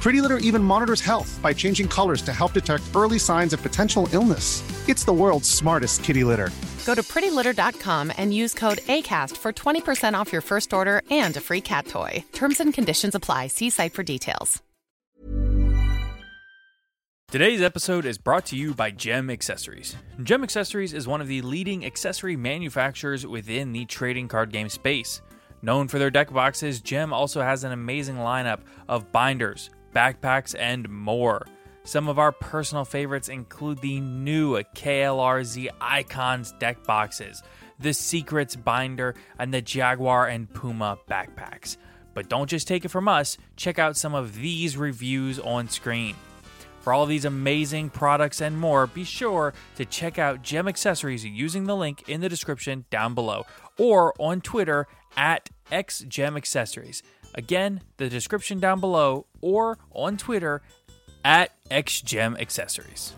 Pretty Litter even monitors health by changing colors to help detect early signs of potential illness. It's the world's smartest kitty litter. Go to prettylitter.com and use code ACAST for 20% off your first order and a free cat toy. Terms and conditions apply. See site for details. Today's episode is brought to you by Gem Accessories. Gem Accessories is one of the leading accessory manufacturers within the trading card game space. Known for their deck boxes, Gem also has an amazing lineup of binders, backpacks, and more. Some of our personal favorites include the new KLRZ Icons deck boxes, the Secrets binder, and the Jaguar and Puma backpacks. But don't just take it from us, check out some of these reviews on screen. For all these amazing products and more, be sure to check out Gem Accessories using the link in the description down below or on Twitter at XGemAccessories. Again, the description down below or on Twitter at XGemAccessories.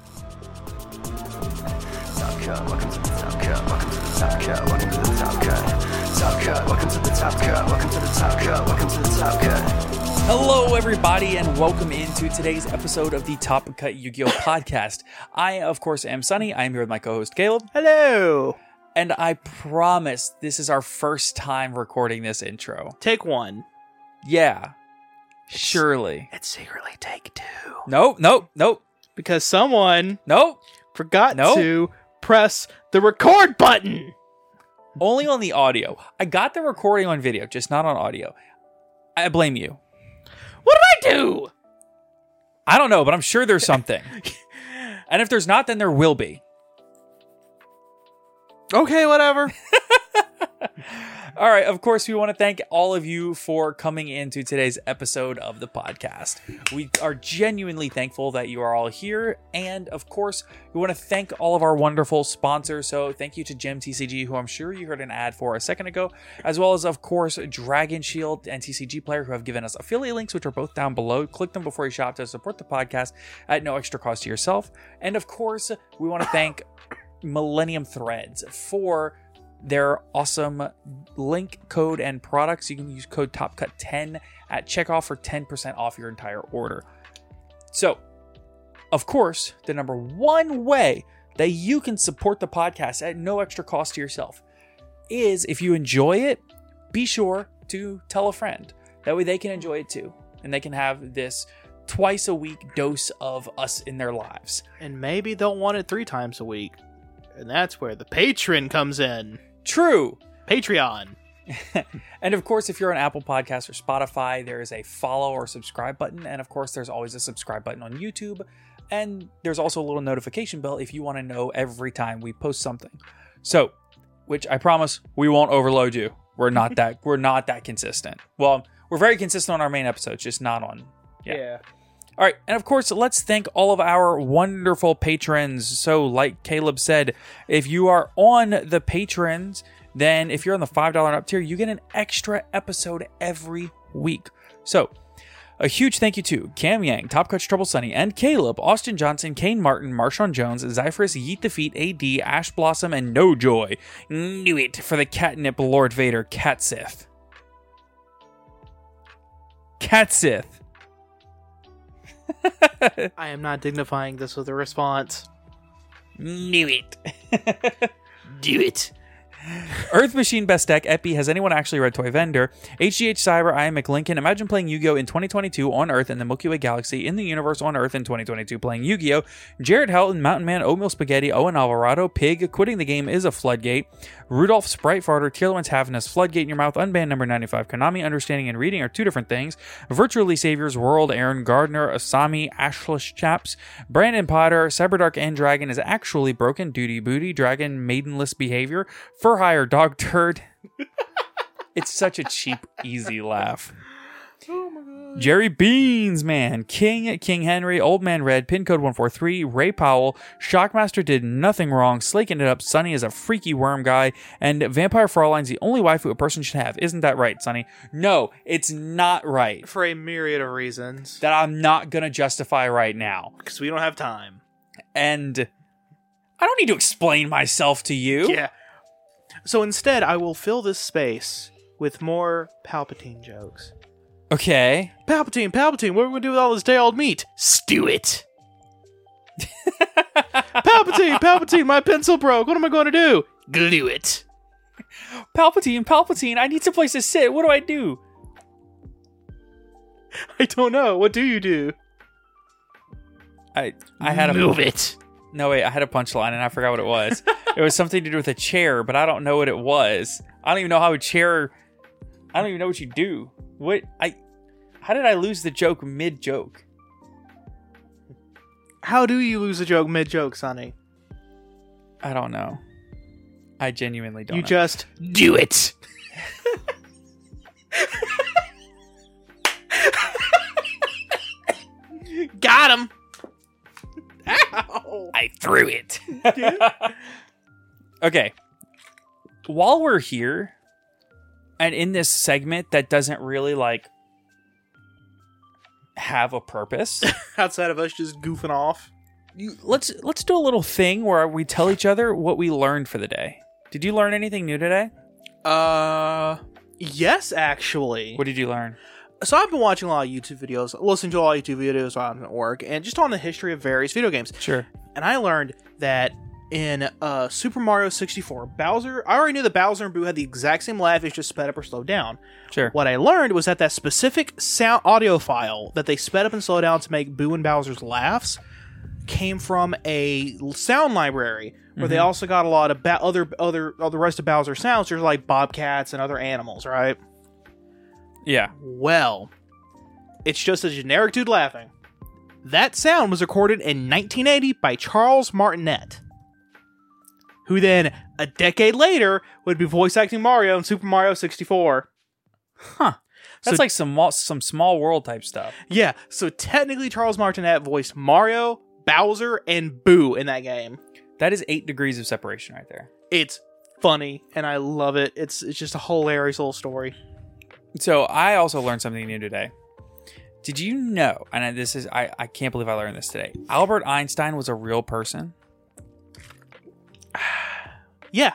Top Cut, welcome to the Top Cut, welcome to the Top Cut, welcome to the Top Cut. Top Cut, welcome to the Top Cut, welcome to the Top Cut, welcome to the Top Cut. Hello, everybody, and welcome into today's episode of the Top Cut Yu Gi Oh podcast. I, of course, am Sunny. I am here with my co host, Caleb. Hello. And I promise this is our first time recording this intro. Take one. Yeah. Surely. It's secretly take two. Nope, nope, nope, Because someone nope. forgot No. to press the record button. Only on the audio. I got the recording on video, just not on audio. I blame you. What did I do? I don't know, but I'm sure there's something. and if there's not, then there will be. Okay, whatever. All right, of course, we want to thank all of you for coming into today's episode of the podcast. We are genuinely thankful that you are all here. And of course, we want to thank all of our wonderful sponsors. So, thank you to Gem TCG, who I'm sure you heard an ad for a second ago, as well as, of course, Dragon Shield and TCG Player, who have given us affiliate links, which are both down below. Click them before you shop to support the podcast at no extra cost to yourself. And of course, we want to thank Millennium Threads for their awesome link code and products. You can use code TOPCUT10 at checkoff for 10% off your entire order. So, of course, the number one way that you can support the podcast at no extra cost to yourself is if you enjoy it, be sure to tell a friend. That way they can enjoy it too. And they can have this twice a week dose of us in their lives. and maybe they'll want it three times a week. And that's where the patron comes in. True. Patreon. and of course, if you're on Apple Podcasts or Spotify, there is a follow or subscribe button. And of course, there's always a subscribe button on YouTube. And there's also a little notification bell if you want to know every time we post something. So, which I promise we won't overload you. We're not that we're not that consistent. Well, we're very consistent on our main episodes, just not on yeah. All right, and of course, let's thank all of our wonderful patrons. So, like Caleb said, if you are on the patrons, then if you're on the $5 and up tier, you get an extra episode every week. So, a huge thank you to Cam Yang, Top Coach Trouble Sunny, and Caleb, Austin Johnson, Kane Martin, Marshawn Jones, Zyphris, Yeet Defeat, AD, Ash Blossom, and No Joy. Knew it for the catnip Lord Vader, Cat Sith. Cat Sith. I am not dignifying this with a response. Knew it. Do it. Earth Machine Best Deck, Epi, has anyone actually read Toy Vendor? HGH Cyber, I am McLincoln. Imagine playing Yu Gi Oh! in 2022 on Earth in the Milky Way Galaxy, in the universe on Earth in 2022 playing Yu Gi Oh! Jared Helton, Mountain Man, Oatmeal Spaghetti, Owen Alvarado, Pig, quitting the game is a floodgate. Rudolph Sprite Farter, Tearlewin's Happiness, Floodgate in your mouth, Unbanned number 95. Konami, Understanding, and Reading are two different things. Virtually Saviors, World, Aaron Gardner, Asami, Ashlish Chaps, Brandon Potter, Cyberdark and Dragon is actually broken, Duty Booty, Dragon, Maidenless Behavior, Hire, Dog Turd. it's such a cheap, easy laugh. Oh Jerry Beans, man. King, King Henry, Old Man Red, Pin Code 143, Ray Powell, Shockmaster did nothing wrong, slaking it up, Sonny is a freaky worm guy, and Vampire Fraulein's the only waifu a person should have. Isn't that right, Sonny? No, it's not right. For a myriad of reasons. That I'm not gonna justify right now. Because we don't have time. And I don't need to explain myself to you. Yeah. So instead, I will fill this space with more Palpatine jokes. Okay. Palpatine, Palpatine, what are we gonna do with all this day old meat? Stew it. Palpatine, Palpatine, my pencil broke. What am I going to do? Glue it. Palpatine, Palpatine, I need some place to sit. What do I do? I don't know. What do you do? I I had a move it. No, wait, I had a punchline and I forgot what it was. it was something to do with a chair, but I don't know what it was. I don't even know how a chair. I don't even know what you do. What I? How did I lose the joke mid joke? How do you lose a joke mid joke, Sonny? I don't know. I genuinely don't. You know. just do it. Got him. Ow. I threw it. Okay. While we're here, and in this segment that doesn't really like have a purpose, Outside of us just goofing off. you, let's let's do a little thing where we tell each other what we learned for the day. Did you learn anything new today? Uh, yes, actually. What did you learn? so I've been watching a lot of YouTube videos, listening to a lot of YouTube videos while I'm at work, and just on the history of various video games. Sure. And I learned that in uh, Super Mario 64, Bowser. I already knew that Bowser and Boo had the exact same laugh, it's just sped up or slowed down. Sure. What I learned was that that specific sound audio file that they sped up and slowed down to make Boo and Bowser's laughs came from a sound library where they also got a lot of ba- other other all the rest of Bowser sounds, there's like bobcats and other animals, right? Yeah. Well, it's just a generic dude laughing. That sound was recorded in 1980 by Charles Martinet, who then, a decade later, would be voice acting Mario in Super Mario 64. Huh. That's So- like some some small world type stuff. Yeah, so technically, Charles Martinet voiced Mario, Bowser, and Boo in that game. That is eight degrees of separation right there. It's funny, and I love it. It's it's just a hilarious little story. So I also learned something new today. Did you know? And I- this is I, I can't believe I learned this today. Albert Einstein was a real person. Yeah.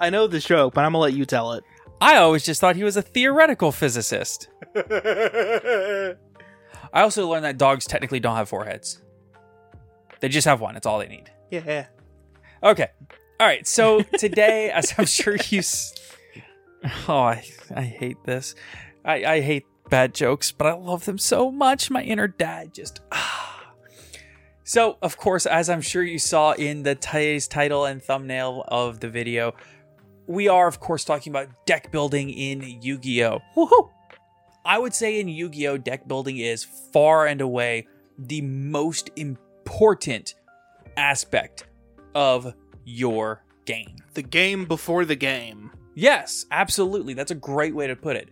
I know this joke, but I'm gonna let you tell it. I always just thought he was a theoretical physicist. I also learned that dogs technically don't have foreheads. They just have one. It's all they need. Yeah. Okay. All right. So today, as I'm sure you. S- oh, I, I hate this. I, I hate bad jokes, but I love them so much. My inner dad just. Ah. So, of course, as I'm sure you saw in the today's title and thumbnail of the video, we are, of course, talking about deck building in Yu Gi Oh! Woohoo! I would say in Yu Gi Oh! deck building is far and away the most important aspect of your game. The game before the game. Yes, absolutely. That's a great way to put it.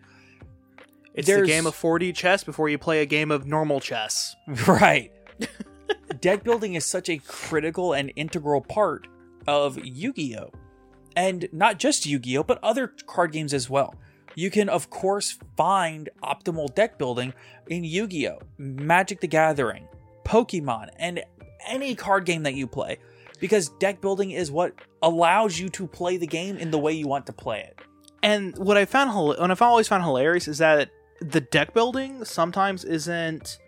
It's There's- the game of 4D chess before you play a game of normal chess. Right. Deck building is such a critical and integral part of Yu Gi Oh! And not just Yu Gi Oh!, but other card games as well. You can, of course, find optimal deck building in Yu Gi Oh!, Magic the Gathering, Pokemon, and any card game that you play. Because deck building is what allows you to play the game in the way you want to play it. And what I found, what I've always found hilarious is that the deck building sometimes isn't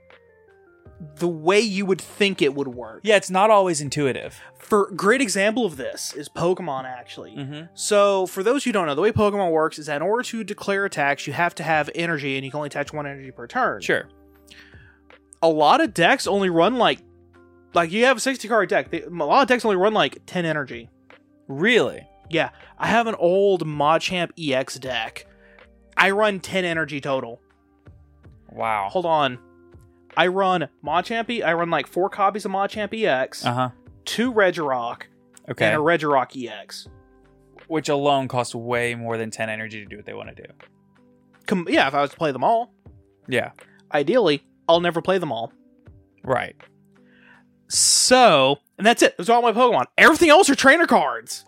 the way you would think it would work. Yeah, it's not always intuitive. For great example of this is Pokemon actually. Mm-hmm. So for those who don't know, the way Pokemon works is that in order to declare attacks, you have to have energy, and you can only attach one energy per turn. Sure. A lot of decks only run like, like you have a sixty card deck. They, a lot of decks only run like ten energy. Really? Yeah, I have an old Machamp EX deck. I run ten energy total. Wow. Hold on. I run Machamp. I run like four copies of Machamp EX, Uh huh. two Regirock, Okay. and a Regirock EX. Which alone costs way more than 10 energy to do what they want to do. Com- yeah, if I was to play them all, Yeah. ideally, I'll never play them all. Right. So, and that's it. Those are all my Pokemon. Everything else are trainer cards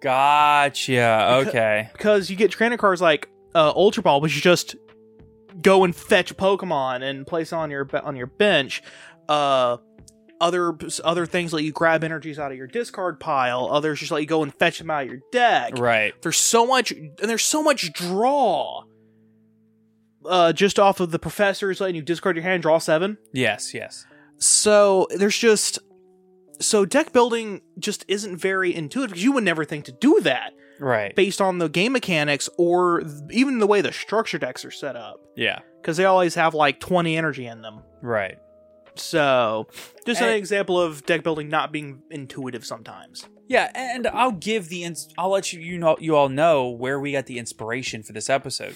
Gotcha. Okay. because you get trainer cards like uh, Ultra Ball, which you just go and fetch Pokemon and place on your on your bench. Uh, other other things let you grab energies out of your discard pile. Others just let you go and fetch them out of your deck. Right. There's so much, and there's so much draw. Uh, just off of the professors letting you discard your hand, draw seven. Yes, yes. So there's just so deck building just isn't very intuitive because you would never think to do that Right. based on the game mechanics or even the way the structure decks are set up Yeah. because they always have like 20 energy in them. Right. So just an example of deck building not being intuitive sometimes. Yeah, and I'll give the ins- I'll let you you know you all know where we got the inspiration for this episode.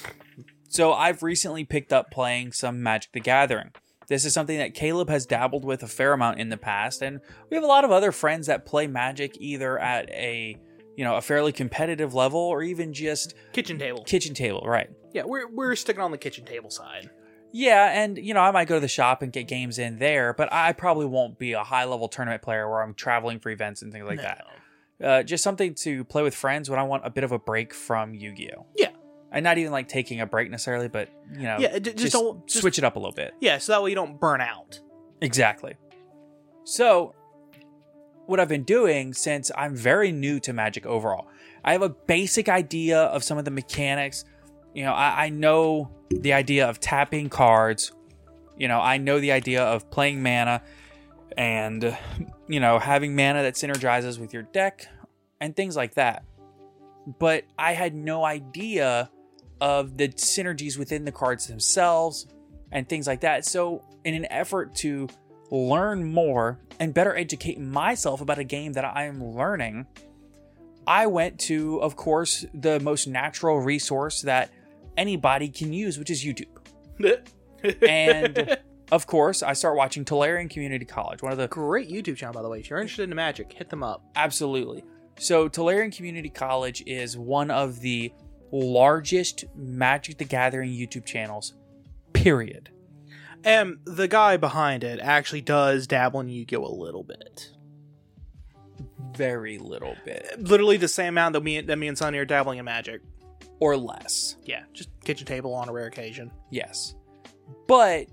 So I've recently picked up playing some Magic the Gathering. This is something that Caleb has dabbled with a fair amount in the past, and we have a lot of other friends that play Magic either at a you know a fairly competitive level or even just Kitchen table. kitchen table, right? Yeah, we're we're sticking on the kitchen table side. Yeah, and you know, I might go to the shop and get games in there, but I probably won't be a high level tournament player where I'm traveling for events and things like that. Uh, just something to play with friends when I want a bit of a break from Yu Gi Oh! Yeah. And not even like taking a break necessarily, but you know, Yeah, d- just don't- just- switch it up a little bit. Yeah, so that way you don't burn out. Exactly. So, what I've been doing since I'm very new to Magic overall, I have a basic idea of some of the mechanics. You know, I, I know the idea of tapping cards. You know, I know the idea of playing mana and, you know, having mana that synergizes with your deck and things like that. But I had no idea of the synergies within the cards themselves and things like that. So, in an effort to learn more and better educate myself about a game that I am learning, I went to, of course, the most natural resource that anybody can use, which is YouTube. And of course, I start watching Tolarian Community College, one of the Great YouTube channel, by the way. If you're interested in magic, hit them up. Absolutely. So, Tolarian Community College is one of the largest Magic the Gathering YouTube channels, period. And the guy behind it actually does dabble in Yu-Gi-Oh a little bit. Very little bit Literally the same amount that me, that me and Sonny are dabbling in magic. or less. Yeah, just kitchen table on a rare occasion. Yes. But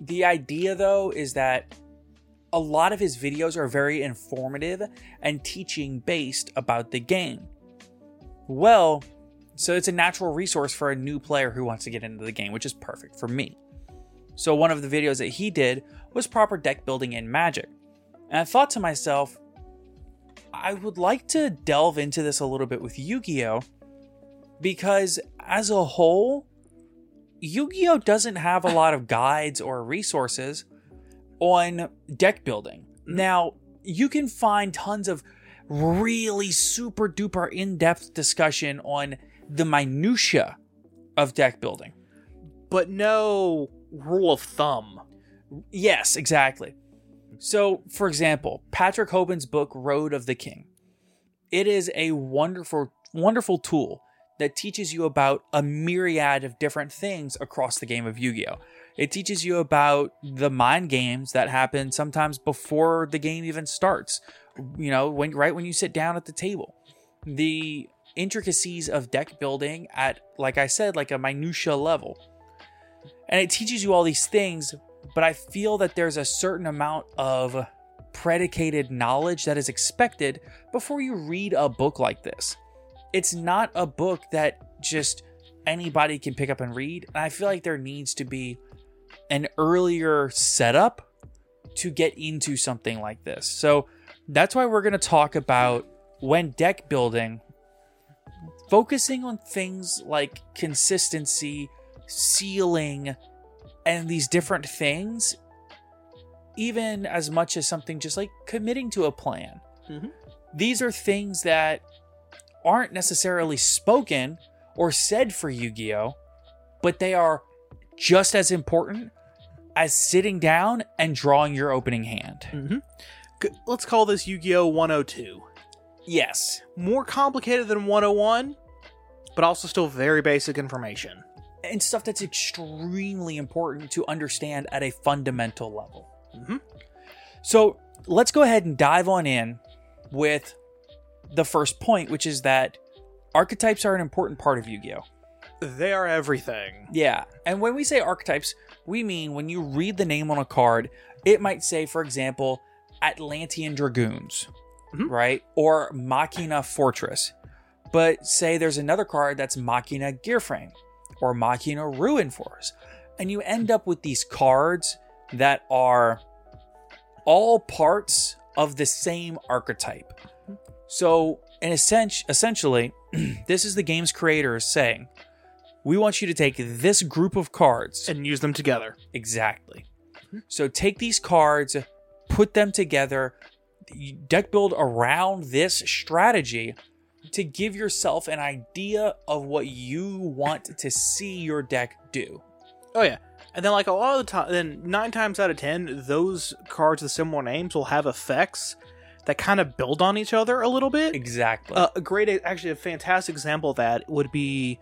the idea, though, is that a lot of his videos are very informative and teaching based about the game. Well, so it's a natural resource for a new player who wants to get into the game, which is perfect for me. So, one of the videos that he did was proper deck building in Magic. And I thought to myself, I would like to delve into this a little bit with Yu Gi Oh! because as a whole, Yu Gi Oh! doesn't have a lot of guides or resources on deck building. Mm-hmm. Now, you can find tons of really super duper in depth discussion on the minutia of deck building. But no rule of thumb. Yes, exactly. So, for example, Patrick Hoban's book Road of the King. It is a wonderful wonderful tool that teaches you about a myriad of different things across the game of Yu-Gi-Oh. It teaches you about the mind games that happen sometimes before the game even starts. You know, when right when you sit down at the table. The intricacies of deck building at like I said like a minutia level. And it teaches you all these things, but I feel that there's a certain amount of predicated knowledge that is expected before you read a book like this. It's not a book that just anybody can pick up and read. And I feel like there needs to be an earlier setup to get into something like this. So that's why we're going to talk about when deck building, focusing on things like consistency, ceiling, and these different things, even as much as something just like committing to a plan. Mhm. These are things that aren't necessarily spoken or said for Yu Gi Oh! but they are just as important as sitting down and drawing your opening hand. Mm-hmm. Let's call this Yu Gi Oh 102. Yes. More complicated than 101, but also still very basic information. And stuff that's extremely important to understand at a fundamental level. Mhm. So let's go ahead and dive on in with the first point, which is that archetypes are an important part of Yu Gi Oh! They are everything. Yeah. And when we say archetypes, we mean when you read the name on a card, it might say, for example, Atlantean Dragoons, Mhm. right? Or Machina Fortress. But say there's another card that's Machina Gearframe or Machina Ruin Force. And you end up with these cards that are all parts of the same archetype. So, in a sense, essentially, this is the game's creators saying, we want you to take this group of cards And use them together. exactly. So take these cards, put them together, deck build around this strategy to give yourself an idea of what you want to see your deck do. Oh yeah. And then like a lot of the time then nine times out of ten, those cards with similar names will have effects that kind of build on each other a little bit. Exactly. Uh, a great, actually, a fantastic example of that would be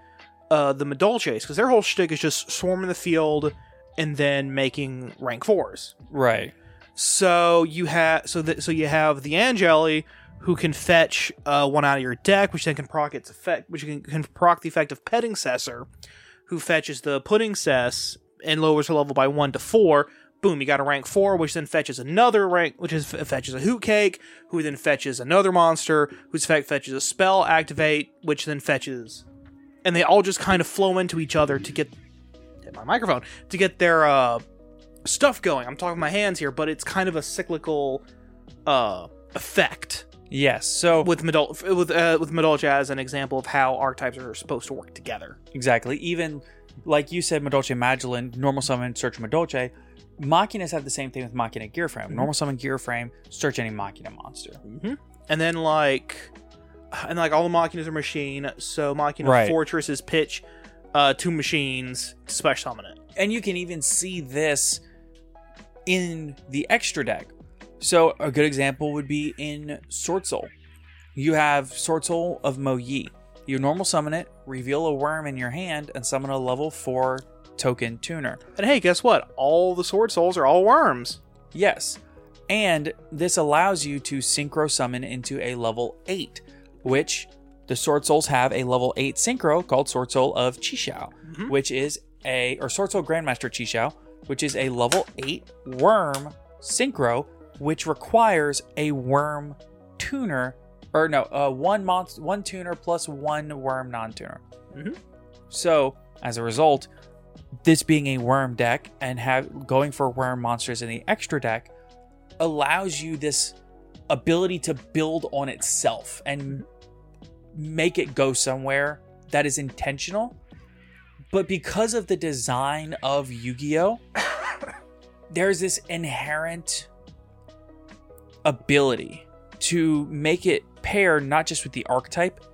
uh, the Madolches, because their whole shtick is just swarming the field and then making rank fours. right. So you have so that so you have the Angelly who can fetch uh, one out of your deck, which then can proc its effect, which can, can proc the effect of Petingcessoeur, who fetches the Puddingcess and lowers her level by one to four. Boom, you got a rank four, which then fetches another rank, which is fetches a Hootcake, who then fetches another monster, whose effect fetches a spell activate, which then fetches, and they all just kind of flow into each other to get hit my microphone to get their uh, stuff going. I'm talking with my hands here, but it's kind of a cyclical uh, effect Yes. So with Medol with uh, with Madolche as an example of how archetypes are supposed to work together. Exactly. Even like you said, Madolche Magileine, normal summon, search Madolche. Machinas have the same thing with Machina Gear Frame. Mm-hmm. Normal summon Gear Frame, search any Machina monster. And then like and like all the Machinas are machine, so Machina Right. Fortress is pitch uh, two machines special summon it. And you can even see this in the extra deck. So a good example would be in Sword Soul. You have Sword Soul of Mo Yi. You normal summon it, reveal a worm in your hand, and summon a level 4 token tuner. And hey, guess what? All the Sword Souls are all worms. Yes. And this allows you to synchro summon into a level 8, which the Sword Souls have a level 8 synchro called Sword Soul of Chixiao, mm-hmm. which is a, or Sword Soul Grandmaster Chixiao, which is a level 8 worm synchro, which requires a worm tuner, or no, uh, one monster, one tuner plus one worm non tuner. Mhm. So, as a result, this being a worm deck and have going for worm monsters in the extra deck allows you this ability to build on itself and make it go somewhere that is intentional. But because of the design of Yu-Gi-Oh, there's this inherent ability to make it pair not just with the archetype,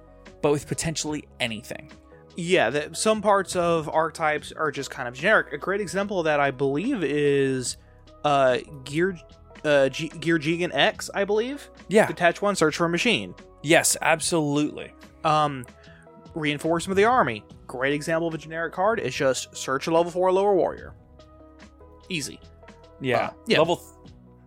but with potentially anything. Yeah, that some parts of archetypes are just kind of generic. A great example of that, I believe, is uh, Gear uh, G- Gear Gigant X. I believe. Yeah. Detach one, search for a machine. Yes, absolutely. Um, reinforcement of the army. Great example of a generic card. It's just search a level four lower warrior. Easy. Yeah. Uh, yeah. Level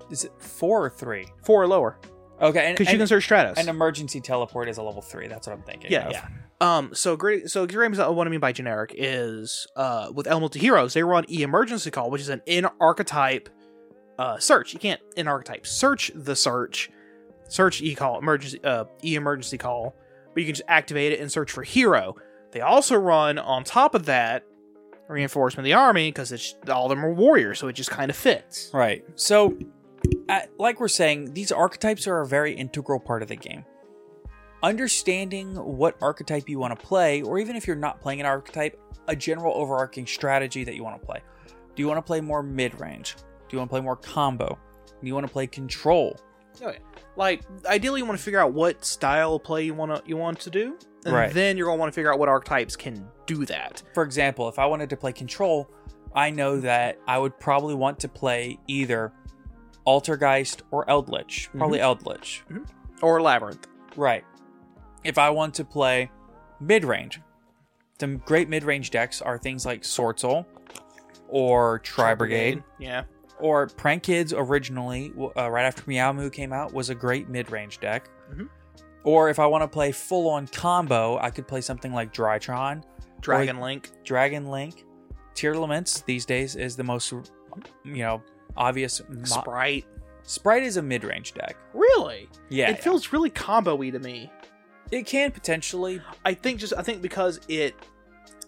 is it 4 or 3? Four or lower, Okay, because you can search Stratos. an emergency teleport is a level 3. That's what I'm thinking. yeah, of. yeah. Um, so great. So What I mean by generic is, uh, with Elemental Heroes, they run E Emergency Call, which is an in archetype, uh, search. You can't in archetype search the search, search E call emergency, uh, E Emergency Call, but you can just activate it and search for hero. They also run on top of that reinforcement of the army because it's all of them are warriors, so it just kind of fits. Right. So at, like we're saying, these archetypes are a very integral part of the game. Understanding what archetype you want to play, or even if you're not playing an archetype, a general overarching strategy that you want to play. Do you want to play more mid range? Do you want to play more combo? Do you want to play control? Oh, okay. Like ideally, you want to figure out what style of play you want to you want to do, and Right. then you're gonna want to figure out what archetypes can do that. For example, if I wanted to play control, I know that I would probably want to play either Altergeist or Eldritch. Probably Eldritch. Or labyrinth. Right. If I want to play mid range, some great mid range decks are things like Sword or Tri Brigade Yeah. or Prank Kids originally, uh, right after Meow Moo came out, was a great mid range deck. Mhm. Or if I want to play full on combo, I could play something like Drytron, Dragon Link. Dragon Link, Tearlaments these days is the most, you know, obvious. mo- Sprite. Sprite is a mid range deck. Really? Yeah, It feels really combo-y to me. it can potentially I think just I think because it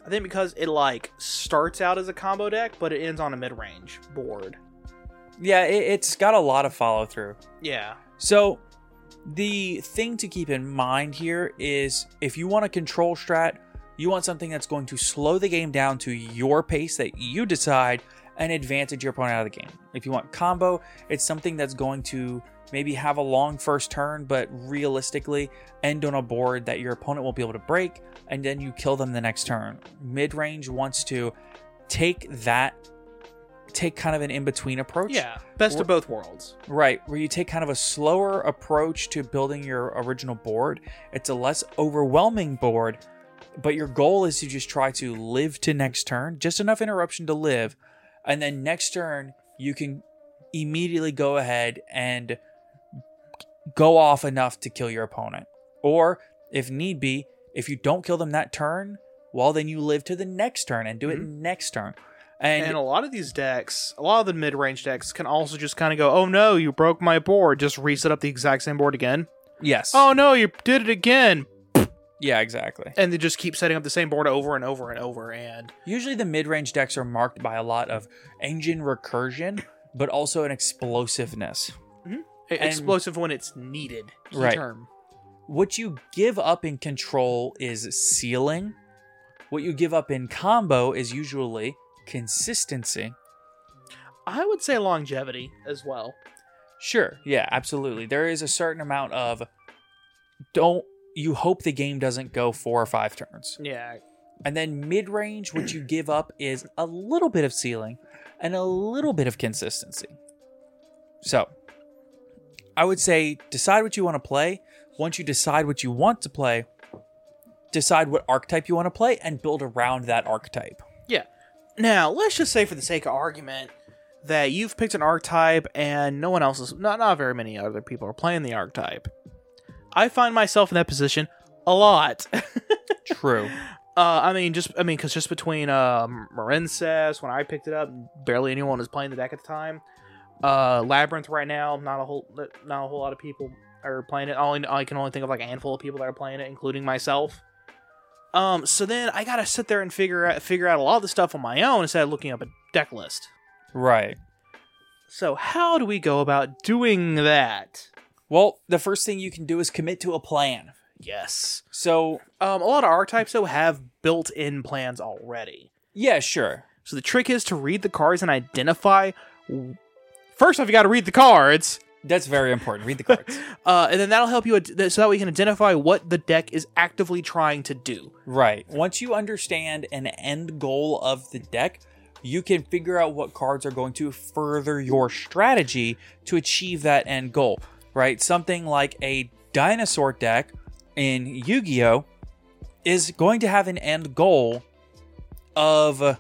I think because it like starts out as a combo deck, but it ends on a mid-range board. Yeah, it, it's got a lot of follow through. Yeah. So, the thing to keep in mind here is if you want a control strat, you want something that's going to slow the game down to your pace that you decide and advantage your opponent out of the game. If you want combo, it's something that's going to maybe have a long first turn, but realistically end on a board that your opponent won't be able to break, and then you kill them the next turn. Mid range wants to take that, take kind of an in between approach. Yeah. Best Or- of both worlds. Right, where you take kind of a slower approach to building your original board. It's a less overwhelming board, but your goal is to just try to live to next turn, just enough interruption to live, and then next turn you can immediately go ahead and go off enough to kill your opponent. Or if need be, if you don't kill them that turn, well then you live to the next turn and do it mm-hmm. next turn. And, And, a lot of these decks, a lot of the mid-range decks can also just kind of go, "Oh no, you broke my board." Just reset up the exact same board again. yes. Oh no, you did it again. Yeah, exactly. And they just keep setting up the same board over and over and over and Usually the mid-range decks are marked by a lot of engine recursion, but also an explosiveness. Mm-hmm. And- explosive when it's needed. Right. term. What you give up in control is ceiling. What you give up in combo is usually consistency. I would say longevity as well. Sure, yeah, absolutely. There is a certain amount of don't you hope the game doesn't go four or five turns. Yeah. And then mid range, what you give up is a little bit of ceiling and a little bit of consistency. So, I would say decide what you want to play. Once you decide what you want to play, decide what archetype you want to play and build around that archetype. Yeah. Now, let's just say for the sake of argument that you've picked an archetype and no one else is not not very many other people are playing the archetype. I find myself in that position a lot. True. Uh, I mean, just I mean, because just between uh, Marincess when I picked it up, barely anyone was playing the deck at the time. Uh, Labyrinth right now, not a whole not a whole lot of people are playing it. Only I can only think of like a handful of people that are playing it, including myself. Um, so then I gotta sit there and figure out figure out a lot of the stuff on my own instead of looking up a deck list. Right. So how do we go about doing that? Well, the first thing you can do is commit to a plan. Yes. So, Um, a lot of archetypes though have built-in plans already. yeah, sure. So the trick is to read the cards and identify. First off, you got to read the cards, That's very important. Read the cards. uh, and then that'll help you ad- so that we can identify what the deck is actively trying to do. Right. Once you understand an end goal of the deck, you can figure out what cards are going to further your strategy to achieve that end goal. Right? Something like a dinosaur deck in Yu Gi Oh! is going to have an end goal of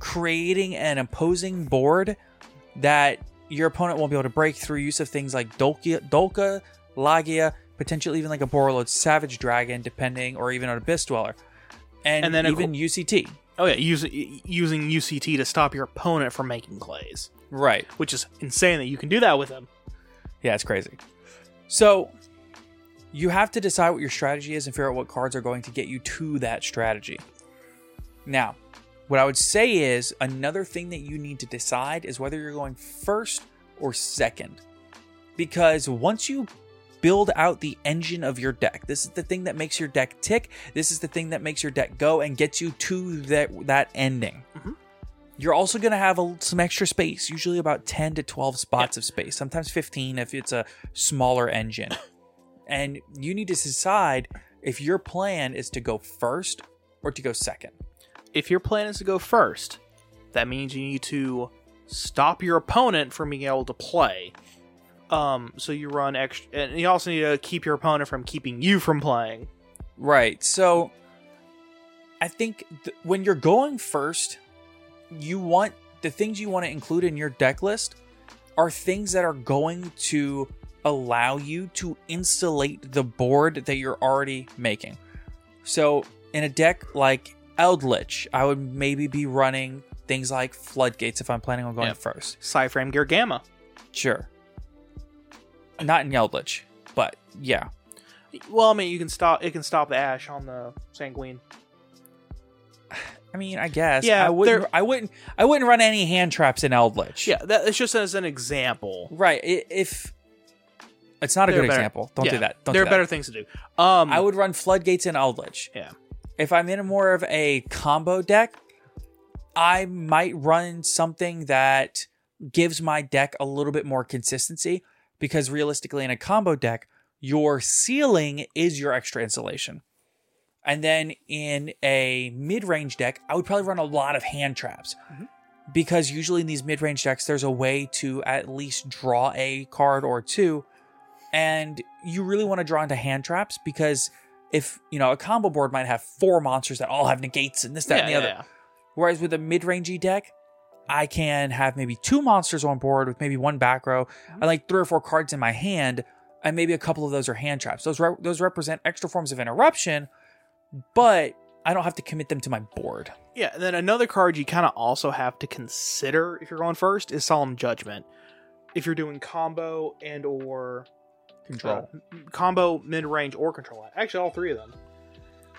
creating an opposing board that your opponent won't be able to break through use of things like Dolka, Dolka Lagia, potentially even like a Borreload Savage Dragon, depending, or even an Abyss Dweller. And, And then even UCT. Oh yeah, using using UCT to stop your opponent from making plays, Right. which is insane that you can do that with them. Yeah, it's crazy. So you have to decide what your strategy is and figure out what cards are going to get you to that strategy. Now, what I would say is another thing that you need to decide is whether you're going first or second. because once you build out the engine of your deck, this is the thing that makes your deck tick. This is the thing that makes your deck go and gets you to that that ending. Mm-hmm. You're also going to have a, some extra space, usually about 10 to 12 spots of space, sometimes 15 if it's a smaller engine. and you need to decide if your plan is to go first or to go second. If your plan is to go first, that means you need to stop your opponent from being able to play. Um, so you run extra, and you also need to keep your opponent from keeping you from playing. Right. So I think th- when you're going first, you want the things you want to include in your deck list are things that are going to allow you to insulate the board that you're already making. So in a deck like Eldritch, I would maybe be running things like floodgates if I'm planning on going Yeah. first. PSY-Framegear Gamma. Sure. Not in Eldritch, but yeah. Well, I mean, you can stop. It can stop the ash on the sanguine. I mean, I guess. Yeah, I wouldn't. I wouldn't. I wouldn't run any hand traps in Eldritch. Yeah, that, it's just as an example. Right. If it's not a good better- example, don't yeah, do that. Don't there do are that. better things to do. Um, I would run floodgates in Eldritch. Yeah. If I'm in a more of a combo deck, I might run something that gives my deck a little bit more consistency because realistically, in a combo deck, your ceiling is your extra insulation. And then in a mid range deck, I would probably run a lot of hand traps mm-hmm. because usually in these mid range decks, there's a way to at least draw a card or two. And you really want to draw into hand traps because if, you know, a combo board might have four monsters that all have negates and this, that, yeah, and the yeah, other. yeah. Whereas with a mid rangey deck, I can have maybe two monsters on board with maybe one back row mm-hmm. and like three or four cards in my hand, and maybe a couple of those are hand traps. Those re- those represent extra forms of interruption, but I don't have to commit them to my board. Yeah, and then another card you kind of also have to consider if you're going first is Solemn Judgment. If you're doing combo and or Control. uh, combo, mid range, or control. Actually, all three of them.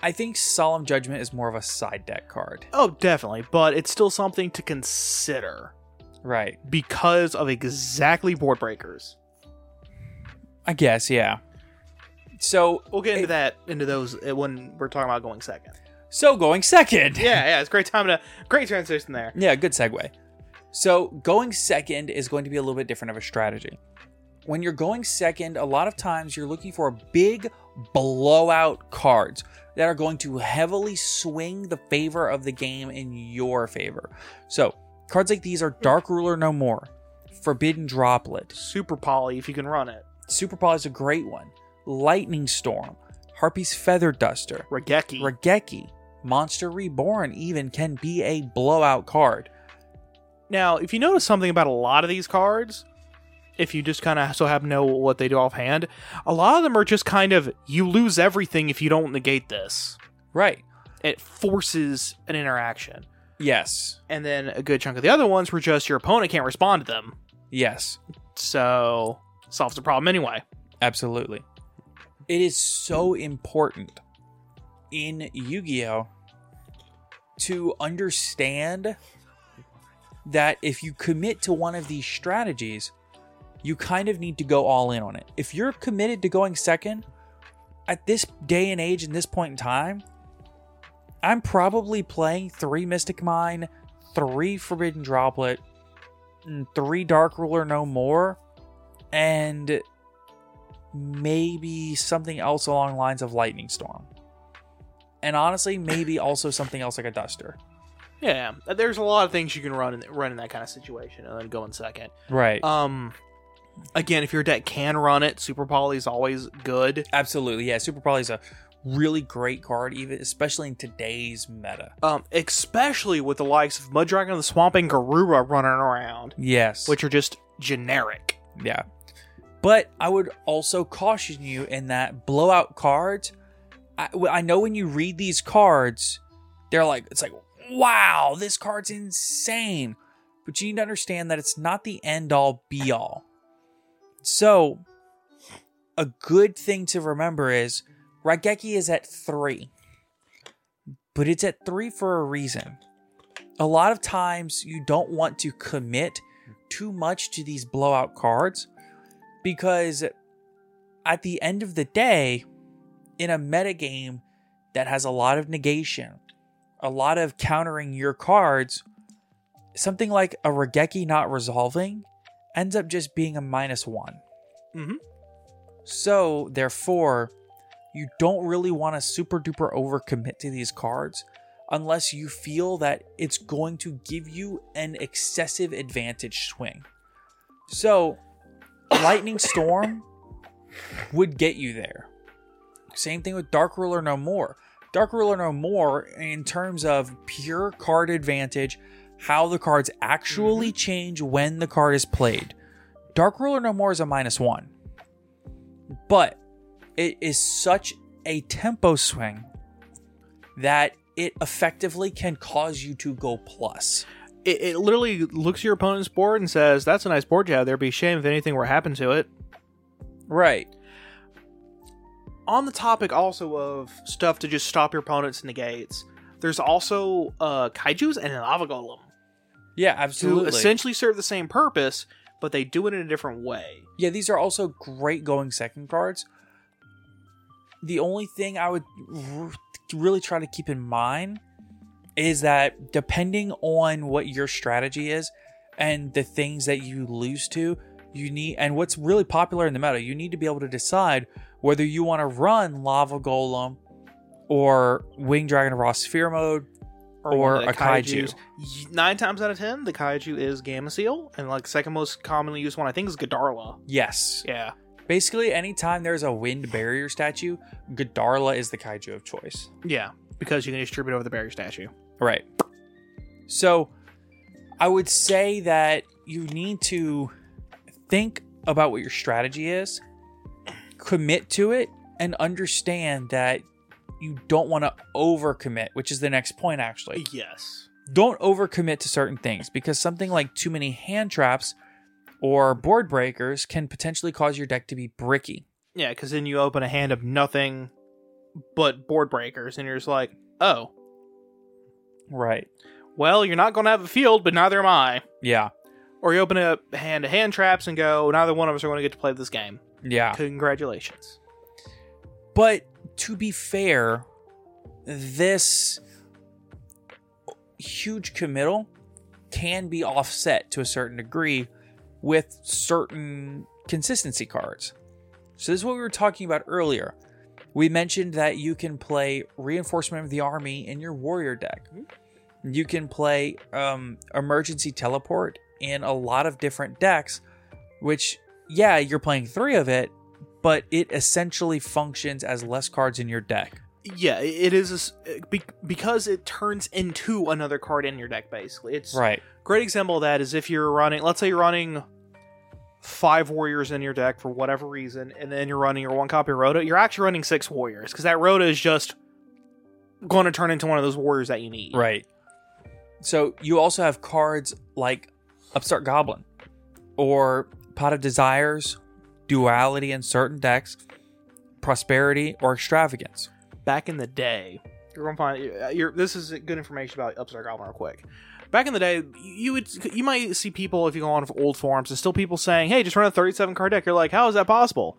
I think Solemn Judgment is more of a side deck card. Oh, definitely, but it's still something to consider Right. because of exactly board breakers. I guess, yeah. So We'll get into that into those uh, when we're talking about going second. so going second. Yeah, yeah, it's a great time to great transition there. Yeah, good segue. So, going second is going to be a little bit different of a strategy. When you're going second, a lot of times you're looking for big blowout cards that are going to heavily swing the favor of the game in your favor. So, cards like these are Dark Ruler No More, Forbidden Droplet, Super poly if you can run it. Super Paw is a great one, Lightning Storm, Harpy's Feather Duster, Raigeki. Raigeki, Monster Reborn even can be a blowout card. Now, if you notice something about a lot of these cards, if you just kind of so have know what they do offhand, a lot of them are just kind of you lose everything if you don't negate this. Right. It forces an interaction. Yes. And then a good chunk of the other ones were just your opponent can't respond to them. Yes. So solves the problem anyway. Absolutely. It is so important in Yu Gi Oh! to understand that if you commit to one of these strategies, you kind of need to go all in on it. If you're committed to going second, at this day and age and this point in time, I'm probably playing three Mystic Mine, three Forbidden Droplet, three Dark Ruler no more, and maybe something else along the lines of Lightning Storm. And honestly, maybe also something else like a Duster. Yeah, there's a lot of things you can run in run in that kind of situation and then go in second. Right. Um, again, if your deck can run it, Super Poly is always good. Absolutely. Yeah, Super Poly is a really great card, even especially in today's meta. Um, especially with the likes of Mud Dragon of the Swamp and Garura running around, Yes. which are just generic. Yeah. But I would also caution you in that blowout cards. I, I know when you read these cards, they're like, it's like, wow, this card's insane. But you need to understand that it's not the end all be all. So, a good thing to remember is Raigeki is at three, but it's at three for a reason. A lot of times, you don't want to commit too much to these blowout cards because at the end of the day, in a metagame that has a lot of negation, a lot of countering your cards, something like a Raigeki not resolving ends up just being a minus one. Mhm. So, therefore, you don't really want to super duper overcommit to these cards unless you feel that it's going to give you an excessive advantage swing. So, Lightning Storm would get you there. Same thing with Dark Ruler No More. Dark Ruler No More, in terms of pure card advantage, how the cards actually mm-hmm. change when the card is played. Dark Ruler No More is a minus one. But it is such a tempo swing that it effectively can cause you to go plus. It, it literally looks at your opponent's board and says, "That's a nice board you have there. Be shame if anything were to happen to it." Right. on the topic also of stuff to just stop your opponent's negates, there's also uh, kaiju's and an lava golem Yeah, who absolutely. essentially serve the same purpose, but they do it in a different way. Yeah, these are also great going second cards. The only thing I would r- really try to keep in mind is that depending on what your strategy is and the things that you lose to, you need and what's really popular in the meta, you need to be able to decide whether you want to run Lava Golem or Wing Dragon Raw Sphere mode or, of a kaiju. Nine times out of ten, the kaiju is Gameciel, and like second most commonly used one I think is Gadarla. Yes. Yeah, Basically, anytime there's a wind barrier statue, Gadarla is the kaiju of choice. yeah, because you can distribute over the barrier statue. Right. So I would say that you need to think about what your strategy is, commit to it, and understand that you don't want to overcommit, which is the next point actually. Yes. Don't overcommit to certain things because something like too many hand traps or board breakers can potentially cause your deck to be bricky. Yeah, because then you open a hand of nothing but board breakers, and you're just like, oh, Right. well, you're not going to have a field, but neither am I. Yeah. Or you open up hand to hand traps and go, neither one of us are going to get to play this game. Yeah. Congratulations. But to be fair, this huge committal can be offset to a certain degree with certain consistency cards. So, this is what we were talking about earlier. We mentioned that you can play Reinforcement of the Army in your Warrior deck. Mm-hmm. You can play um, Emergency Teleport in a lot of different decks, which, yeah, you're playing three of it, but it essentially functions as less cards in your deck. Yeah, it is a be- because it turns into another card in your deck. Basically, it's Right. great example of that is if you're running. Let's say you're running five warriors in your deck for whatever reason, and then you're running your one copy of ROTA. You're actually running six warriors because that ROTA is just going to turn into one of those warriors that you need. Right. So you also have cards like Upstart Goblin or Pot of Desires, Duality in certain decks, Prosperity, or Extravagance. back in the day, you're gonna find uh, you're, this is good information about Upstart Goblin real quick. Back in the day, you would you might see people if you go on old forums and still people saying, "Hey, just run a 37 card deck." You're like, "How is that possible?"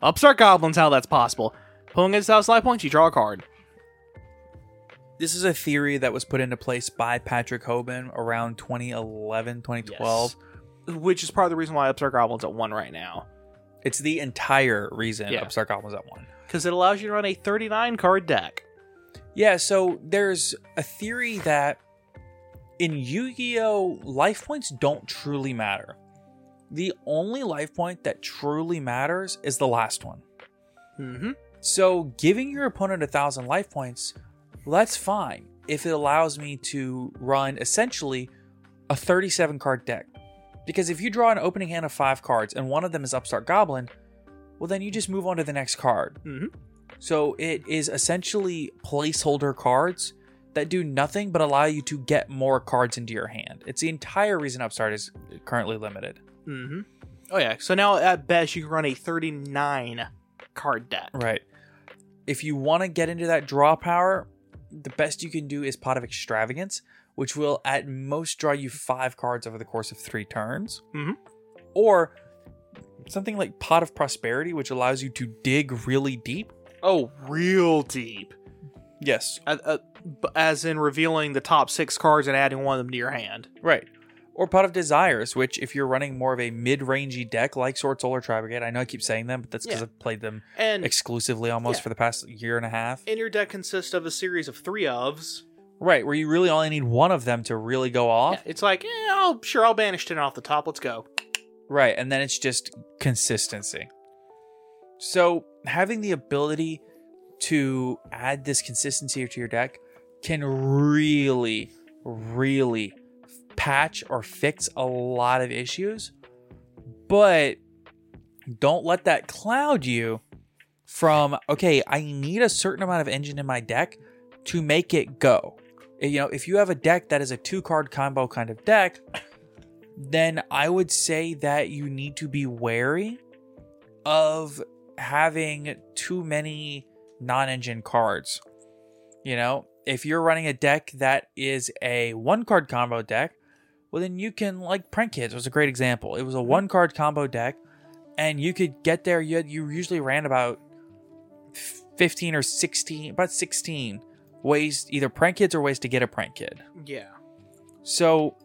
Upstart Goblin's how that's possible. Pulling against house life points, you draw a card. This is a theory that was put into place by Patrick Hoban around 2011, 2012. which is part of the reason why Upstart Goblin's at one right now It's the entire reason Yeah. Upstart Goblin's at one. because it allows you to run a 39 card deck. Yeah, so there's a theory that in Yu Gi Oh! life points don't truly matter. The only life point that truly matters is the last one. Mm-hmm. So giving your opponent a thousand life points, well, that's fine if it allows me to run essentially a 37 card deck. Because if you draw an opening hand of five cards and one of them is Upstart Goblin, well, then you just move on to the next card. Mhm. So it is essentially placeholder cards that do nothing but allow you to get more cards into your hand. It's the entire reason Upstart is currently limited. Mm-hmm. Oh yeah. So now at best you can run a 39 card deck. Right. If you want to get into that draw power, the best you can do is Pot of Extravagance, which will at most draw you five cards over the course of three turns. Mhm. Or something like Pot of Prosperity, which allows you to dig really deep. Oh, real deep. Yes. Uh, uh, as in revealing the top six cards and adding one of them to your hand. Right. Or Pot of Desires, which if you're running more of a mid-rangey deck like Sword Soul or Tri-Brigade, I know I keep saying them, but that's because Yeah. I've played them And exclusively almost Yeah. for the past year and a half. and your deck consists of a series of three ofs. Right, where you really only need one of them to really go off. Yeah, it's like, eh, I'll sure I'll banish ten off the top. Let's go. Right, and then it's just consistency. So, having the ability to add this consistency to your deck can really, really patch or fix a lot of issues. But don't let that cloud you from, okay, I need a certain amount of engine in my deck to make it go. Eh, you know, if you have a deck that is a two card combo kind of deck, then I would say that you need to be wary of having too many non engine cards. You know, if you're running a deck that is a one card combo deck, well, then you can, like Prank Kids was a great example. It was a mm-hmm. one card combo deck, and you could get there. You, had, you usually ran about 15 or 16, about 16 ways, either Prank Kids or ways to get a Prank Kid. Yeah. So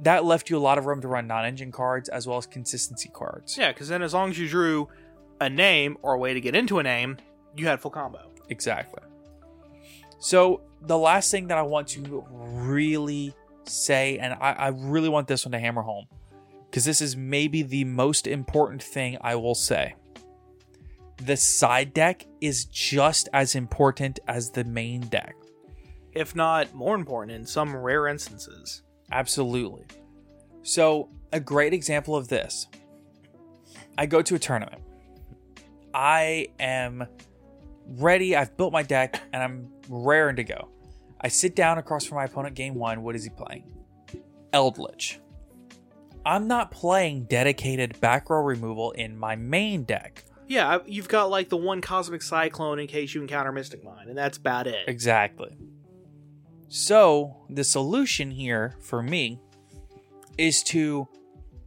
that left you a lot of room to run non-engine cards as well as consistency cards. Yeah, because then as long as you drew a name or a way to get into a name, you had full combo. Exactly. So the last thing that I want to really say, and I, I really want this one to hammer home, because this is maybe the most important thing I will say. The side deck is just as important as the main deck. If not more important in some rare instances. Absolutely. So, a great example of this I go to a tournament. I am ready. I've built my deck and I'm raring to go. I sit down across from my opponent game one. What is he playing? Eldlich. I'm not playing dedicated back row removal in my main deck. Yeah, you've got like the one Cosmic Cyclone in case you encounter Mystic Mine, and that's about it. Exactly. So, the solution here for me is to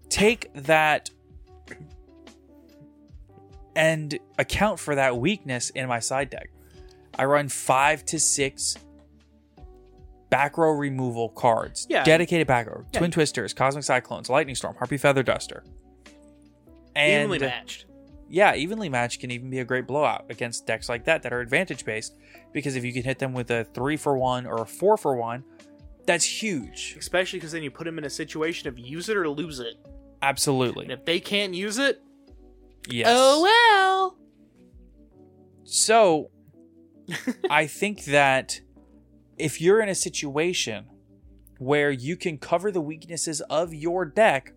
take that and account for that weakness in my side deck. I run five to six back row removal cards. Yeah. Dedicated back row. Yeah. Twin Twisters, Cosmic Cyclones, Lightning Storm, Harpy Feather Duster. And Evenly matched. yeah, evenly matched can even be a great blowout against decks like that that are advantage based because if you can hit them with a three for one or a four for one, that's huge. Especially because then you put them in a situation of use it or lose it. Absolutely. And if they can't use it, Yes. oh well. So, I think that if you're in a situation where you can cover the weaknesses of your deck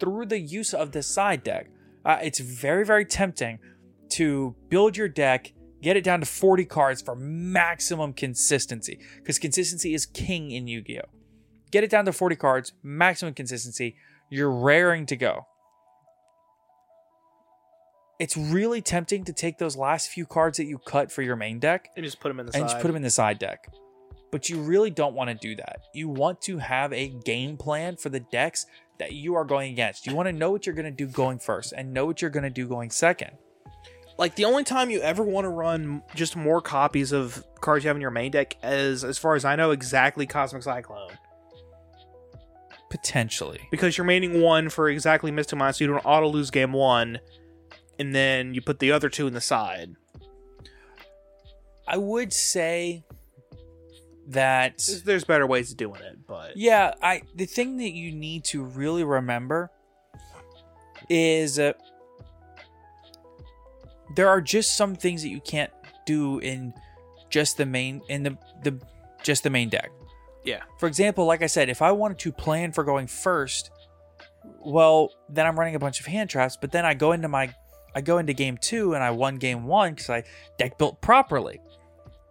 through the use of the side deck, uh, it's very, very tempting to build your deck, get it down to 40 cards for maximum consistency, because consistency is king in Yu Gi Oh! Get it down to 40 cards, maximum consistency, you're raring to go. It's really tempting to take those last few cards that you cut for your main deck And just put them in the and side. just put them in the side deck. But you really don't want to do that. You want to have a game plan for the decks that you are going against. You want to know what you're going to do going first and know what you're going to do going second. like the only time you ever want to run just more copies of cards you have in your main deck is, as far as I know, exactly Cosmic Cyclone. Potentially. Because you're maining one for exactly Mystic Mine, so you don't auto lose game one, and then you put the other two in the side. I would say that There's, there's better ways of doing it, but Yeah, I the thing that you need to really remember is uh, there are just some things that you can't do in just the main in the the just the main deck. yeah. For example, like I said, if I wanted to plan for going first, well, then I'm running a bunch of hand traps, but then I go into my I go into game 2 and I won game 1 cuz I deck built properly.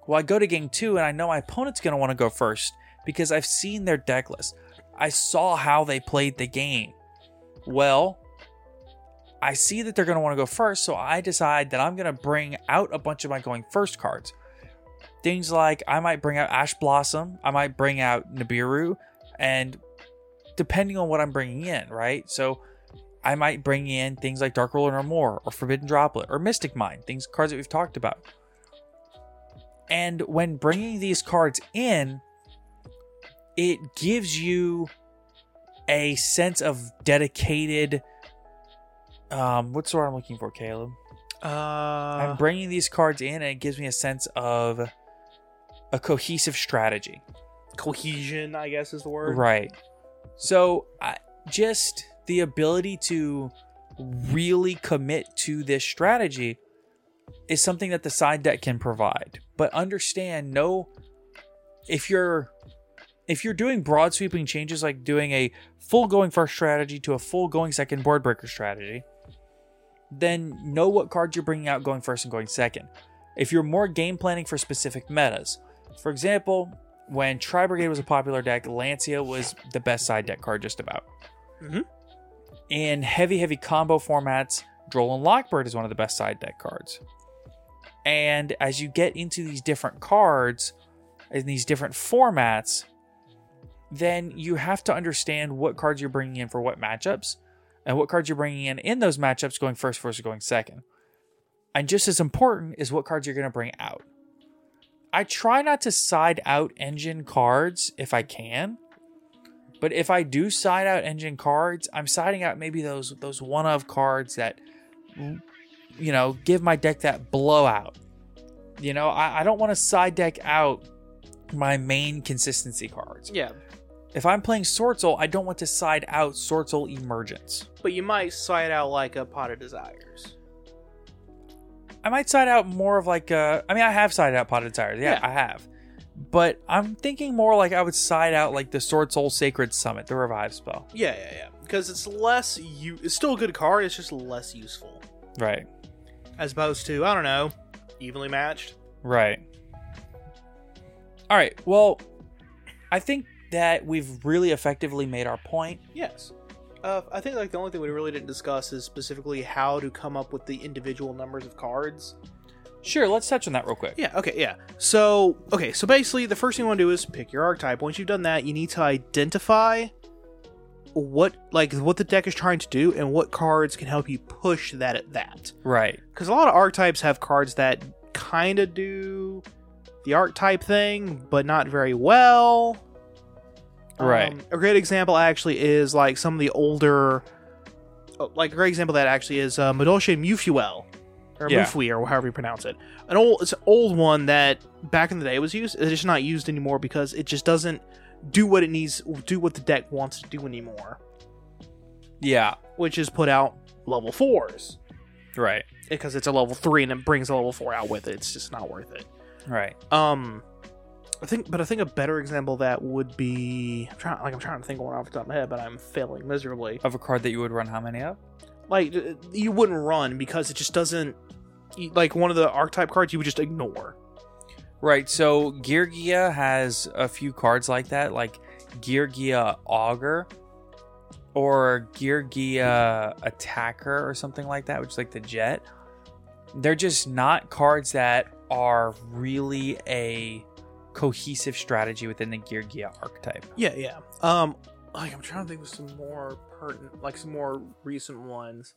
Well, I go to game 2 and I know my opponent's going to want to go first because I've seen their deck list. I saw how they played the game. Well, I see that they're going to want to go first, so I decide that I'm going to bring out a bunch of my going first cards. Things like I might bring out Ash Blossom, I might bring out Nibiru, and depending on what I'm bringing in, right? So I might bring in things like Dark Ruler no more, or Forbidden Droplet, or Mystic Mine, things cards that we've talked about. And when bringing these cards in, it gives you a sense of dedicated. Um, what's the word I'm looking for, Caleb? Uh, I'm bringing these cards in, and it gives me a sense of a cohesive strategy. cohesion, I guess, is the word. Right. So, I, just the ability to really commit to this strategy is something that the side deck can provide. But understand, no, if you're if you're doing broad sweeping changes like doing a full going first strategy to a full going second board breaker strategy, then know what cards you're bringing out going first and going second. If you're more game planning for specific metas, for example, when Tri Brigade was a popular deck, Lancea was the best side deck card just about. Mhm. In heavy, heavy combo formats, Droll and Lockbird is one of the best side deck cards. And as you get into these different cards in these different formats, then you have to understand what cards you're bringing in for what matchups and what cards you're bringing in in those matchups going first versus going second. And just as important is what cards you're going to bring out. I try not to side out engine cards if I can. But if I do side out engine cards, I'm siding out maybe those those one of cards that you know give my deck that blowout. You know, I, I don't want to side deck out my main consistency cards. Yeah, If I'm playing Sword Soul, I don't want to side out Sword Soul Emergence. but you might side out like a pot of desires. I might side out more of like uh I mean I have sided out Pot of Desires. Yeah, Yeah. I have. But I'm thinking more like I would side out like the Sword Soul Sacred Summit, the revive spell. Yeah, yeah, yeah. Because it's less you. It's still a good card. It's just less useful Right. As opposed to I don't know, evenly matched. Right. All right. Well, I think that we've really effectively made our point. Yes. Uh, I think like the only thing we really didn't discuss is specifically how to come up with the individual numbers of cards. Sure, let's touch on that real quick. Yeah, okay, yeah. So, okay, so basically the first thing you want to do is pick your archetype. Once you've done that, you need to identify what like what the deck is trying to do and what cards can help you push that at that. Right. Cuz a lot of archetypes have cards that kind of do the archetype thing, but not very well. Right. Um, a great example actually is like some of the older oh, like a great example that actually is uh, Madolche Mufuel or Yeah. Mufui or however you pronounce it. An old it's an old one that back in the day was used. It's just not used anymore because it just doesn't do what it needs do what the deck wants to do anymore, Yeah. which is put out level 4s Right. because it's a level 3 and it brings a level 4 out with it. It's just not worth it. Right. Um, I think, but I think a better example of that would be I'm trying, like I'm trying to think of one off the top of my head, but I'm failing miserably. Of a card that you would run how many of? Like you wouldn't run because it just doesn't. Like one of the archetype cards, you would just ignore. Right. So Geargia has a few cards like that, like Geargia Augur or Geargia Attacker or something like that, which is like the jet. They're just not cards that are really a cohesive strategy within the Geargia archetype. Yeah, yeah. Um, like I'm trying to think of some more pertinent, like some more recent ones.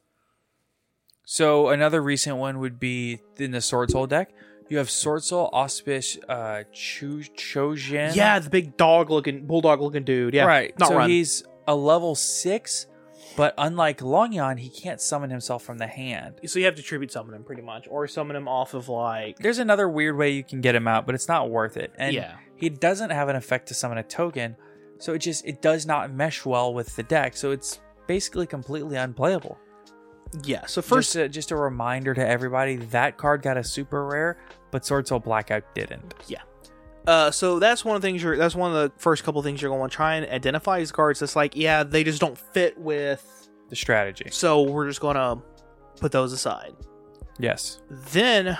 So another recent one would be in the Sword Soul deck. You have Sword Soul Auspice uh Chu Chojin. Yeah, the big dog looking, bulldog looking dude. Yeah, right. Not so run. he's a level six, but unlike Longyuan, he can't summon himself from the hand. So you have to tribute summon him pretty much, or summon him off of like. There's another weird way you can get him out, but it's not worth it. And Yeah. he doesn't have an effect to summon a token, so it just it does not mesh well with the deck. So it's basically completely unplayable. Yeah. So First, just a, just a reminder to everybody: that card got a super rare, but Sword Soul Blackout didn't. Yeah. Uh, so that's one of the things you're. That's one of the first couple things you're going to want to try and identify as cards. That's like, yeah, they just don't fit with. The strategy, So we're just going to put those aside. yes, Then,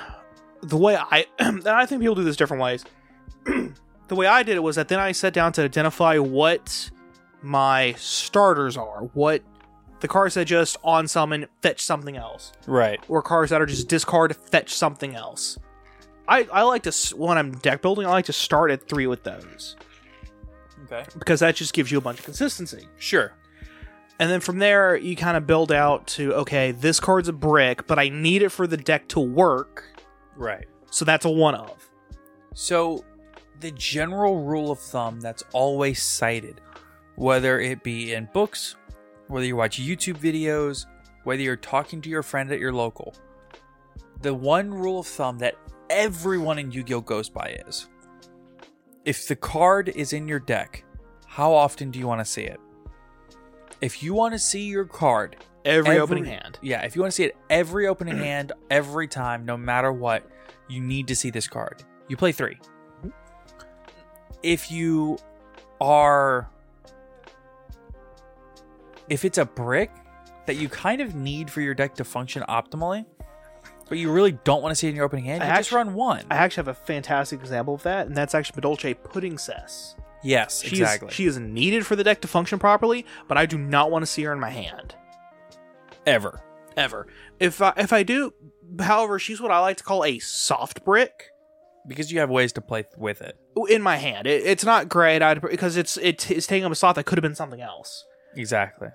the way I, and I think people do this different ways. the way I did it was that then I sat down to identify what my starters are, what the cards that just on summon fetch something else, right, or cards that are just discard fetch something else. I, I like to when I'm deck building, I like to start at three with those. okay, because that just gives you a bunch of consistency. sure, And then from there, you kind of build out to okay, this card's a brick, but I need it for the deck to work, Right. so that's a one of. So, the general rule of thumb that's always cited, whether it be in books, whether you watch YouTube videos, whether you're talking to your friend at your local, the one rule of thumb that everyone in Yu Gi Oh! goes by is if the card is in your deck, how often do you want to see it? If you want to see your card Every, opening hand. yeah, if you want to see it every opening hand, every time, no matter what, you need to see this card. You play 3 hmm. If you are. If it's a brick that you kind of need for your deck to function optimally, but you really don't want to see it in your opening hand, I you just run one. I actually have a fantastic example of that, and that's actually Madolche Puddingcess. yes, She exactly. Is, she is needed for the deck to function properly, but I do not want to see her in my hand Ever. ever. If I, if I do, however, she's what I like to call a soft brick Because you have ways to play with it. in my hand. It, it's not great I'd, because it's it, it's taking up a slot that could have been something else, Exactly.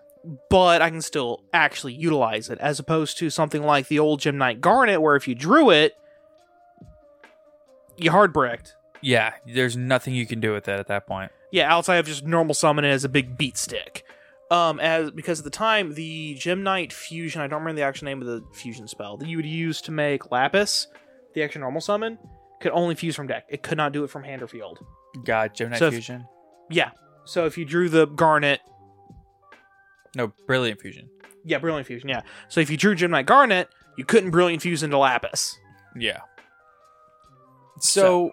But I can still actually utilize it as opposed to something like the old Gem Knight Garnet, where if you drew it, you hard bricked. Yeah, there's nothing you can do with it at that point. Yeah, outside of just normal summon it as a big beat stick. Um, as because at the time the Gem Knight fusion, I don't remember the actual name of the fusion spell that you would use to make Lapis, the actual normal summon, could only fuse from deck. It could not do it from hand or field. God, Gemini So if- Fusion. Yeah. So if you drew the Garnet, No, Brilliant Fusion. yeah, Brilliant Fusion, yeah. So if you drew Gem Knight Garnet, you couldn't Brilliant Fuse into Lapis. Yeah. So,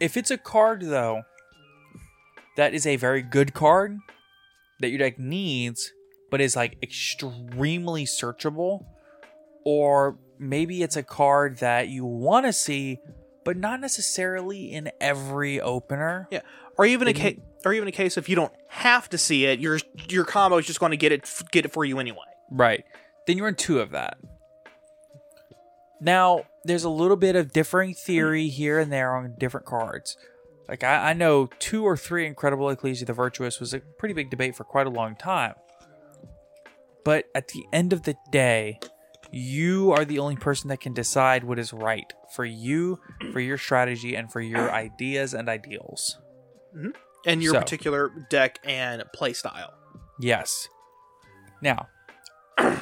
if it's a card though that is a very good card that your deck needs, but is like extremely searchable, or maybe it's a card that you want to see, but not necessarily in every opener. Yeah. Or even a case, or even a case if you don't have to see it, your your combo is just going to get it get it for you anyway. Right. Then you're in two of that. Now, there's a little bit of differing theory here and there on different cards. Like, I, I know two or three Incredible Ecclesia the Virtuous was a pretty big debate for quite a long time. But at the end of the day, you are the only person that can decide what is right for you, for your strategy, and for your ideas and ideals. Mm-hmm. And your So. particular deck and play style. Yes. Now,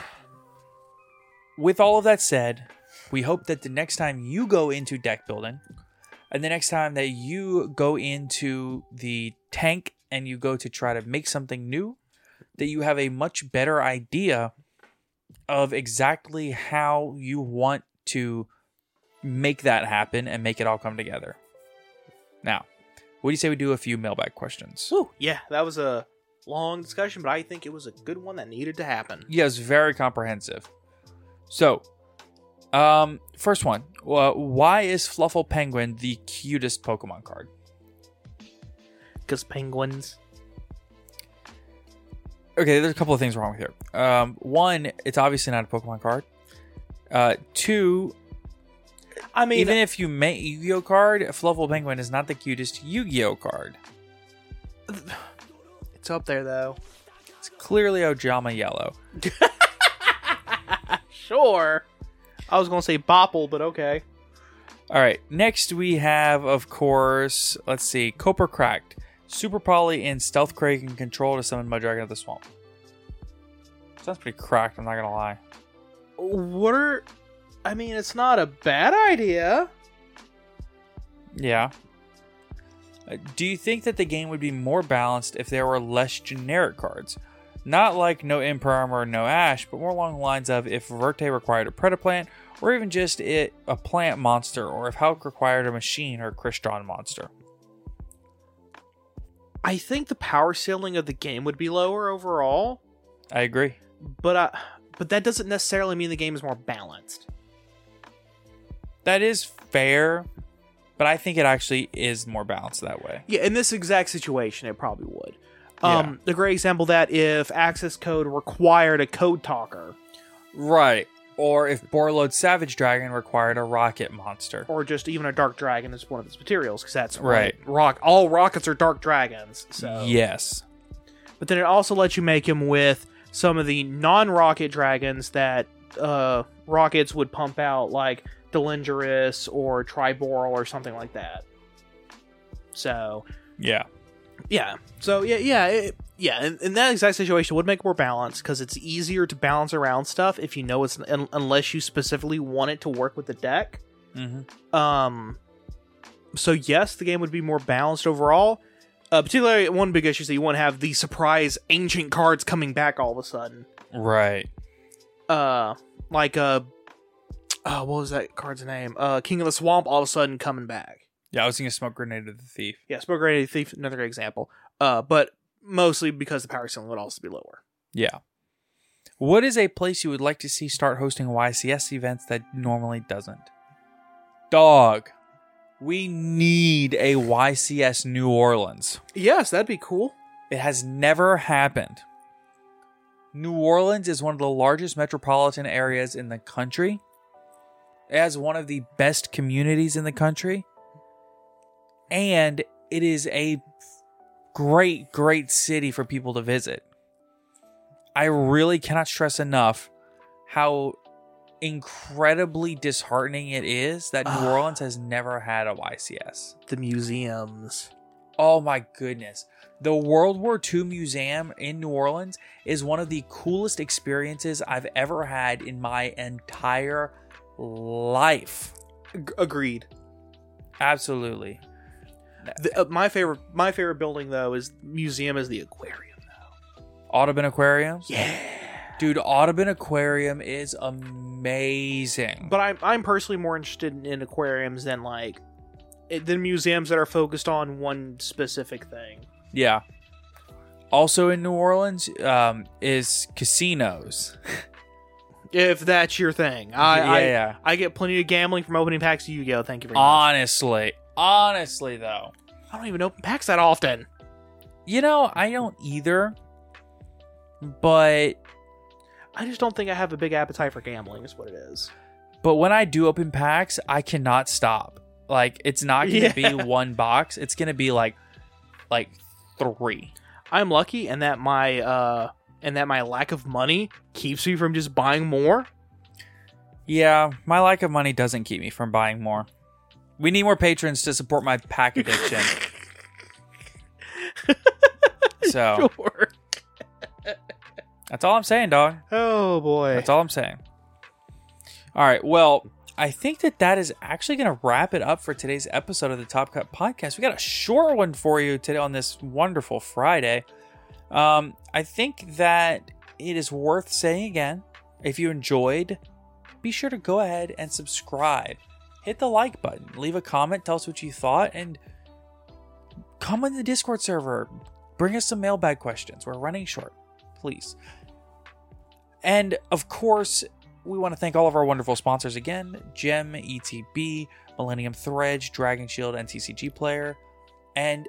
with all of that said, we hope that the next time you go into deck building, and the next time that you go into the tank and you go to try to make something new, that you have a much better idea of exactly how you want to make that happen and make it all come together. Now, what do you say we do a few mailbag questions? Woo, yeah, that was a long discussion, but I think it was a good one that needed to happen. Yes, very comprehensive. So, um, first one. Uh, why is Fluffal Penguin the cutest Pokemon card? Because penguins. Okay, there's a couple of things wrong with here. Um, one, it's obviously not a Pokemon card. Uh, two, I mean, even if you make Yu-Gi-Oh card, Fluffal Penguin is not the cutest Yu-Gi-Oh card. it's up there though. It's clearly Ojama Yellow. Sure. I was gonna say Bopple, but okay. All right. Next, we have, of course, let's see, Copper Cracked, Super Poly, and Stealth Crag can control to summon my Dragon of the Swamp. Sounds pretty cracked. I'm not gonna lie. What are? I mean, it's not a bad idea. Yeah. Uh, Do you think that the game would be more balanced if there were less generic cards? Not like no Imperm or no Ash, but more along the lines of if Verte required a Predaplant, or even just it a plant monster, or if Hulk required a machine or a Crystron monster. I think the power ceiling of the game would be lower overall, I agree. but uh, but that doesn't necessarily mean the game is more balanced. That is fair, but I think it actually is more balanced that way. Yeah, in this exact situation, it probably would. Um, the great example that if access code required a code talker, Right. Or if Borreload Savage Dragon required a rocket monster. or just even a dark dragon is one of its materials, because that's Right. Rock all rockets are dark dragons. So Yes. but then it also lets you make him with some of the non-rocket dragons that uh, rockets would pump out, like Delindorus or Triboral or something like that. So Yeah. yeah, so yeah, yeah, it, yeah. In, in that exact situation, would make more balance because it's easier to balance around stuff if you know it's un, unless you specifically want it to work with the deck. Mm-hmm. Um, so yes, the game would be more balanced overall. Uh, particularly, one big issue is that you want to have the surprise ancient cards coming back all of a sudden. Right. Uh, like uh, uh what was that card's name? Uh, King of the Swamp, all of a sudden coming back. Yeah, I was thinking smoke grenade of the thief. Yeah, Smoke Grenade of the Thief, another great example. Uh, but mostly because the power ceiling would also be lower. Yeah. What is a place you would like to see start hosting YCS events that normally doesn't? Dog. We need a YCS New Orleans. Yes, that'd be cool. It has never happened. New Orleans is one of the largest metropolitan areas in the country. It has one of the best communities in the country. And it is a great, great city for people to visit. I really cannot stress enough how incredibly disheartening it is that New ah. Orleans has never had a YCS. The museums. Oh my goodness. The World War II Museum in New Orleans is one of the coolest experiences I've ever had in my entire life. Ag- agreed. Absolutely. The, uh, my favorite, my favorite building though is museum is the aquarium. Audubon Aquarium? Yeah. Dude, Audubon Aquarium is amazing. But I'm I'm personally more interested in, in aquariums than like than museums that are focused on one specific thing. yeah. Also in New Orleans um, is casinos. If that's your thing, I Yeah, I, yeah. I get plenty of gambling from opening packs of Yu-Gi-Oh. Thank you very much. Honestly, honestly though, I don't even open packs that often. you know I don't either. But I just don't think I have a big appetite for gambling. Is what it is. But when I do open packs, I cannot stop. Like it's not going to Yeah. be one box. It's going to be like like 3. I'm lucky, and that my uh and that my lack of money keeps me from just buying more. Yeah, my lack of money doesn't keep me from buying more. We need more patrons to support my pack addiction. so, Sure. that's all I'm saying, dog. Oh boy. That's all I'm saying. All right. Well, I think that that is actually going to wrap it up for today's episode of the Top Cut Podcast. We got a short one for you today on this wonderful Friday. Um, I think that it is worth saying again. If you enjoyed, be sure to go ahead and subscribe. Hit the like button. Leave a comment. Tell us what you thought, and come in the Discord server. Bring us some mailbag questions. We're running short. Please. And of course, we want to thank all of our wonderful sponsors again Gem, ETB, Millennium Threads, Dragon Shield, and TCG Player. And